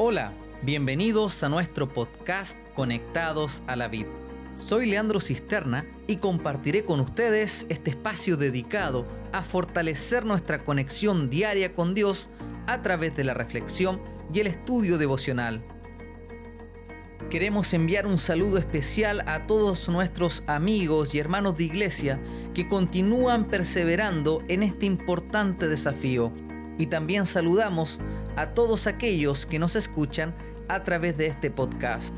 Hola, bienvenidos a nuestro podcast Conectados a la Vid. Soy Leandro Cisterna y compartiré con ustedes este espacio dedicado a fortalecer nuestra conexión diaria con Dios a través de la reflexión y el estudio devocional. Queremos enviar un saludo especial a todos nuestros amigos y hermanos de iglesia que continúan perseverando en este importante desafío. Y también saludamos a todos aquellos que nos escuchan a través de este podcast.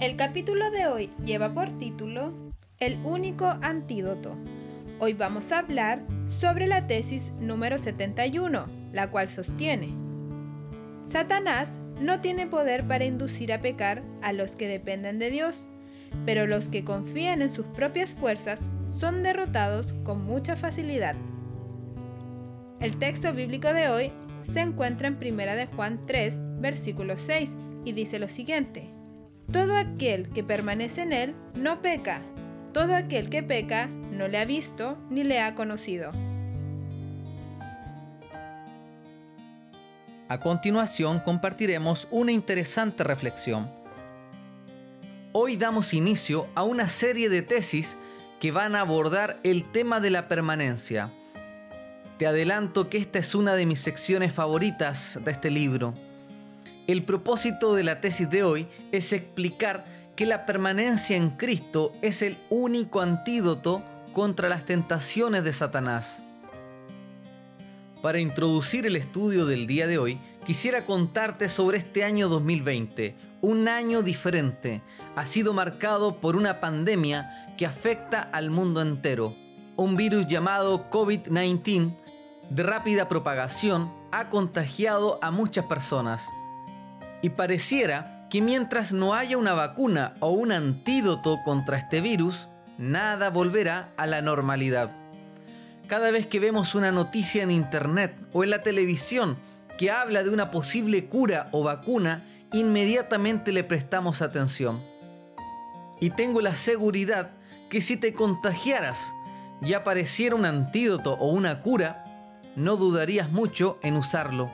El capítulo de hoy lleva por título El único antídoto. Hoy vamos a hablar sobre la tesis número 71, la cual sostiene, Satanás no tiene poder para inducir a pecar a los que dependen de Dios, pero los que confían en sus propias fuerzas son derrotados con mucha facilidad. El texto bíblico de hoy se encuentra en 1 de Juan 3, versículo 6, y dice lo siguiente: Todo aquel que permanece en él no peca. Todo aquel que peca no le ha visto ni le ha conocido. A continuación compartiremos una interesante reflexión. Hoy damos inicio a una serie de tesis que van a abordar el tema de la permanencia. Te adelanto que esta es una de mis secciones favoritas de este libro. El propósito de la tesis de hoy es explicar que la permanencia en Cristo es el único antídoto contra las tentaciones de Satanás. Para introducir el estudio del día de hoy, quisiera contarte sobre este año 2020, un año diferente. Ha sido marcado por una pandemia que afecta al mundo entero. Un virus llamado COVID-19 de rápida propagación ha contagiado a muchas personas. Y pareciera que mientras no haya una vacuna o un antídoto contra este virus, nada volverá a la normalidad. Cada vez que vemos una noticia en internet o en la televisión que habla de una posible cura o vacuna, inmediatamente le prestamos atención. Y tengo la seguridad que si te contagiaras y apareciera un antídoto o una cura, no dudarías mucho en usarlo.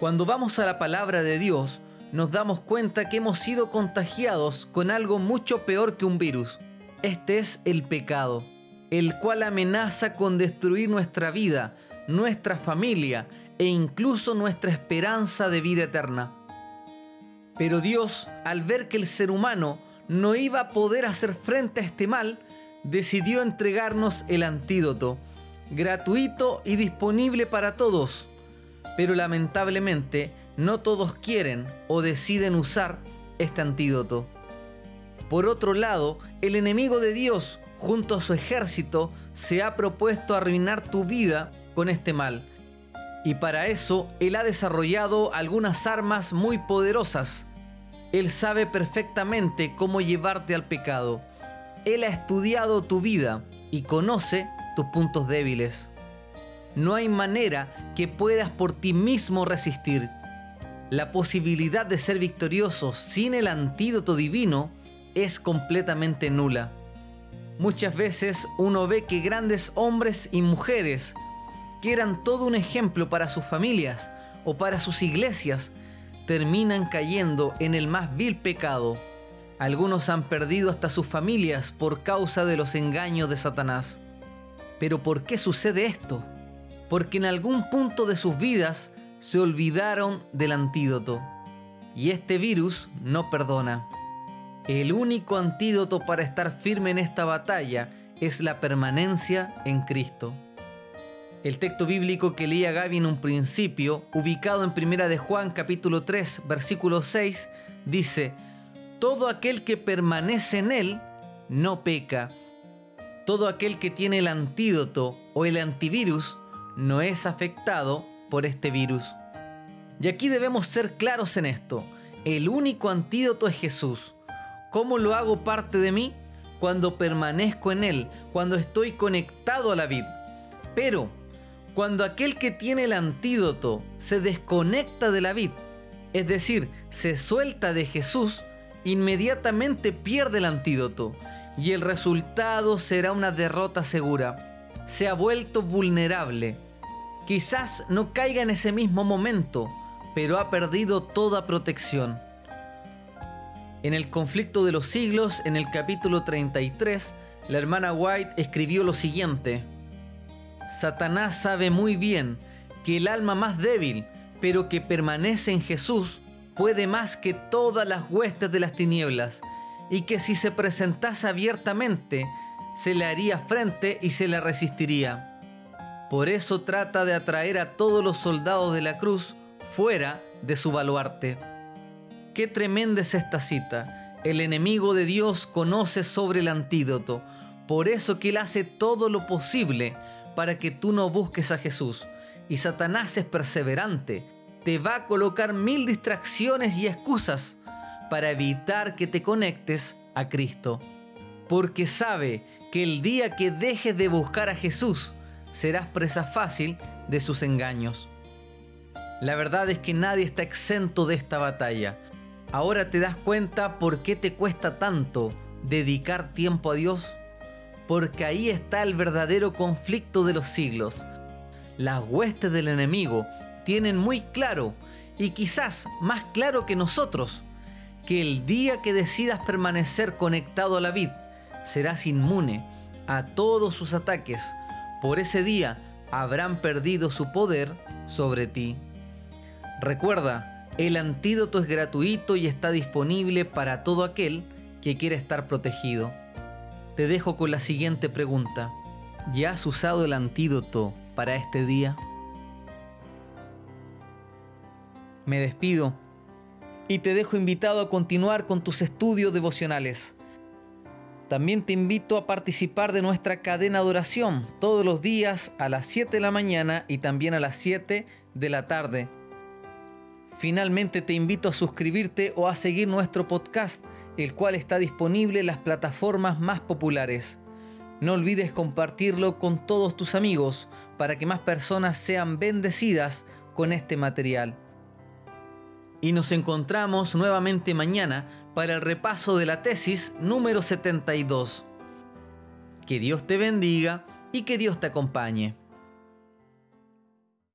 Cuando vamos a la palabra de Dios, nos damos cuenta que hemos sido contagiados con algo mucho peor que un virus. Este es el pecado el cual amenaza con destruir nuestra vida, nuestra familia e incluso nuestra esperanza de vida eterna. Pero Dios, al ver que el ser humano no iba a poder hacer frente a este mal, decidió entregarnos el antídoto, gratuito y disponible para todos. Pero lamentablemente no todos quieren o deciden usar este antídoto. Por otro lado, el enemigo de Dios junto a su ejército, se ha propuesto arruinar tu vida con este mal. Y para eso Él ha desarrollado algunas armas muy poderosas. Él sabe perfectamente cómo llevarte al pecado. Él ha estudiado tu vida y conoce tus puntos débiles. No hay manera que puedas por ti mismo resistir. La posibilidad de ser victorioso sin el antídoto divino es completamente nula. Muchas veces uno ve que grandes hombres y mujeres, que eran todo un ejemplo para sus familias o para sus iglesias, terminan cayendo en el más vil pecado. Algunos han perdido hasta sus familias por causa de los engaños de Satanás. Pero ¿por qué sucede esto? Porque en algún punto de sus vidas se olvidaron del antídoto. Y este virus no perdona. El único antídoto para estar firme en esta batalla es la permanencia en Cristo. El texto bíblico que leía Gaby en un principio, ubicado en Primera de Juan capítulo 3, versículo 6, dice, Todo aquel que permanece en él no peca. Todo aquel que tiene el antídoto o el antivirus no es afectado por este virus. Y aquí debemos ser claros en esto. El único antídoto es Jesús. ¿Cómo lo hago parte de mí? Cuando permanezco en Él, cuando estoy conectado a la vid. Pero cuando aquel que tiene el antídoto se desconecta de la vid, es decir, se suelta de Jesús, inmediatamente pierde el antídoto y el resultado será una derrota segura. Se ha vuelto vulnerable. Quizás no caiga en ese mismo momento, pero ha perdido toda protección. En el conflicto de los siglos, en el capítulo 33, la hermana White escribió lo siguiente. Satanás sabe muy bien que el alma más débil, pero que permanece en Jesús, puede más que todas las huestes de las tinieblas, y que si se presentase abiertamente, se le haría frente y se le resistiría. Por eso trata de atraer a todos los soldados de la cruz fuera de su baluarte. Qué tremenda es esta cita. El enemigo de Dios conoce sobre el antídoto, por eso que Él hace todo lo posible para que tú no busques a Jesús. Y Satanás es perseverante, te va a colocar mil distracciones y excusas para evitar que te conectes a Cristo. Porque sabe que el día que dejes de buscar a Jesús, serás presa fácil de sus engaños. La verdad es que nadie está exento de esta batalla. Ahora te das cuenta por qué te cuesta tanto dedicar tiempo a Dios. Porque ahí está el verdadero conflicto de los siglos. Las huestes del enemigo tienen muy claro, y quizás más claro que nosotros, que el día que decidas permanecer conectado a la vid, serás inmune a todos sus ataques. Por ese día habrán perdido su poder sobre ti. Recuerda, el antídoto es gratuito y está disponible para todo aquel que quiera estar protegido. Te dejo con la siguiente pregunta. ¿Ya has usado el antídoto para este día? Me despido y te dejo invitado a continuar con tus estudios devocionales. También te invito a participar de nuestra cadena de oración todos los días a las 7 de la mañana y también a las 7 de la tarde. Finalmente te invito a suscribirte o a seguir nuestro podcast, el cual está disponible en las plataformas más populares. No olvides compartirlo con todos tus amigos para que más personas sean bendecidas con este material. Y nos encontramos nuevamente mañana para el repaso de la tesis número 72. Que Dios te bendiga y que Dios te acompañe.